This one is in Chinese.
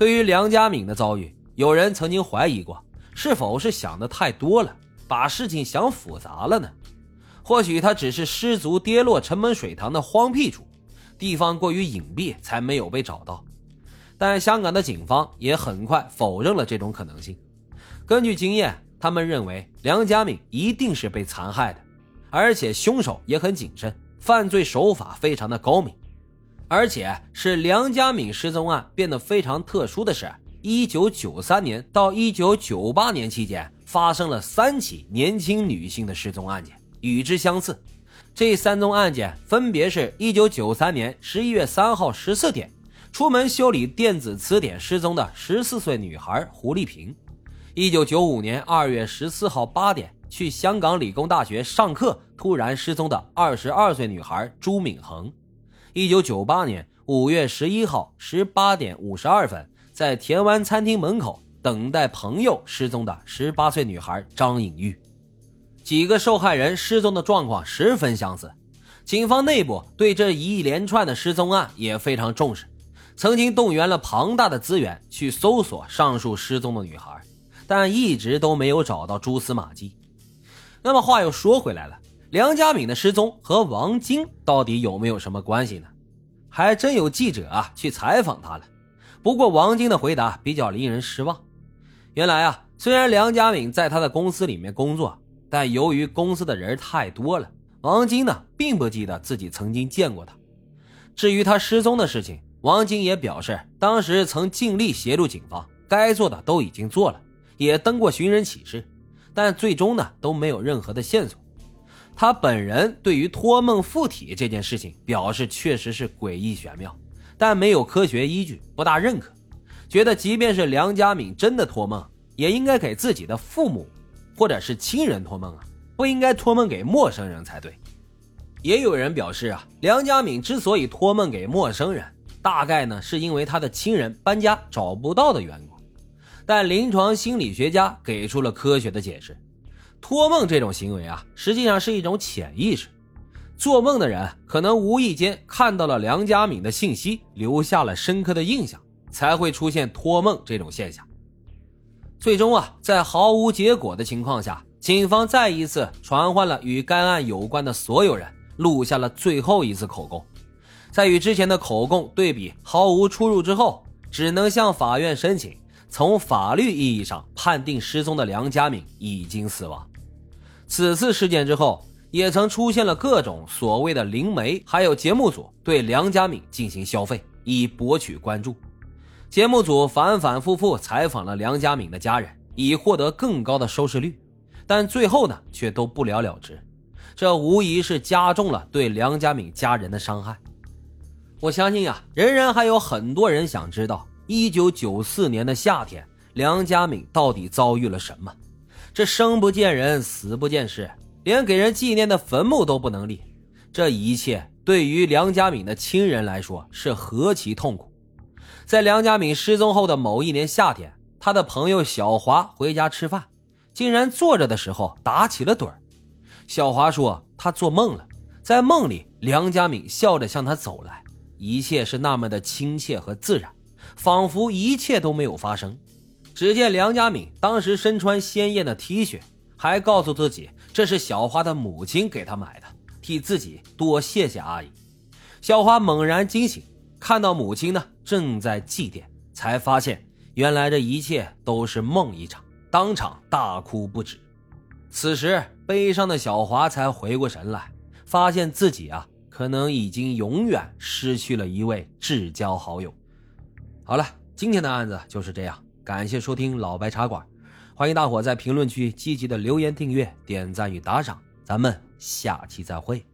对于梁家敏的遭遇，有人曾经怀疑过，是否是想的太多了，把事情想复杂了呢？或许他只是失足跌落城门水塘的荒僻处，地方过于隐蔽，才没有被找到。但香港的警方也很快否认了这种可能性。根据经验，他们认为梁家敏一定是被残害的，而且凶手也很谨慎，犯罪手法非常的高明。而且是梁家敏失踪案变得非常特殊的是，一九九三年到一九九八年期间发生了三起年轻女性的失踪案件。与之相似，这三宗案件分别是一九九三年十一月三号十四点，出门修理电子词典失踪的十四岁女孩胡丽萍；一九九五年二月十四号八点，去香港理工大学上课突然失踪的二十二岁女孩朱敏恒；一九九八年五月十一号十八点五十二分，在田湾餐厅门口等待朋友失踪的十八岁女孩张颖玉。几个受害人失踪的状况十分相似，警方内部对这一连串的失踪案也非常重视，曾经动员了庞大的资源去搜索上述失踪的女孩，但一直都没有找到蛛丝马迹。那么话又说回来了，梁家敏的失踪和王晶到底有没有什么关系呢？还真有记者啊去采访他了，不过王晶的回答比较令人失望。原来啊，虽然梁家敏在他的公司里面工作。但由于公司的人太多了，王晶呢并不记得自己曾经见过他。至于他失踪的事情，王晶也表示，当时曾尽力协助警方，该做的都已经做了，也登过寻人启事，但最终呢都没有任何的线索。他本人对于托梦附体这件事情表示，确实是诡异玄妙，但没有科学依据，不大认可，觉得即便是梁家敏真的托梦，也应该给自己的父母。或者是亲人托梦啊，不应该托梦给陌生人才对。也有人表示啊，梁家敏之所以托梦给陌生人，大概呢是因为他的亲人搬家找不到的缘故。但临床心理学家给出了科学的解释：托梦这种行为啊，实际上是一种潜意识。做梦的人可能无意间看到了梁家敏的信息，留下了深刻的印象，才会出现托梦这种现象。最终啊，在毫无结果的情况下，警方再一次传唤了与该案有关的所有人，录下了最后一次口供。在与之前的口供对比毫无出入之后，只能向法院申请从法律意义上判定失踪的梁家敏已经死亡。此次事件之后，也曾出现了各种所谓的灵媒，还有节目组对梁家敏进行消费，以博取关注。节目组反反复复采访了梁家敏的家人，以获得更高的收视率，但最后呢，却都不了了之。这无疑是加重了对梁家敏家人的伤害。我相信啊，仍然还有很多人想知道，一九九四年的夏天，梁家敏到底遭遇了什么？这生不见人，死不见尸，连给人纪念的坟墓都不能立，这一切对于梁家敏的亲人来说是何其痛苦！在梁家敏失踪后的某一年夏天，他的朋友小华回家吃饭，竟然坐着的时候打起了盹儿。小华说他做梦了，在梦里梁家敏笑着向他走来，一切是那么的亲切和自然，仿佛一切都没有发生。只见梁家敏当时身穿鲜艳的 T 恤，还告诉自己这是小花的母亲给他买的，替自己多谢谢阿姨。小花猛然惊醒。看到母亲呢，正在祭奠，才发现原来这一切都是梦一场，当场大哭不止。此时，悲伤的小华才回过神来，发现自己啊，可能已经永远失去了一位至交好友。好了，今天的案子就是这样，感谢收听老白茶馆，欢迎大伙在评论区积极的留言、订阅、点赞与打赏，咱们下期再会。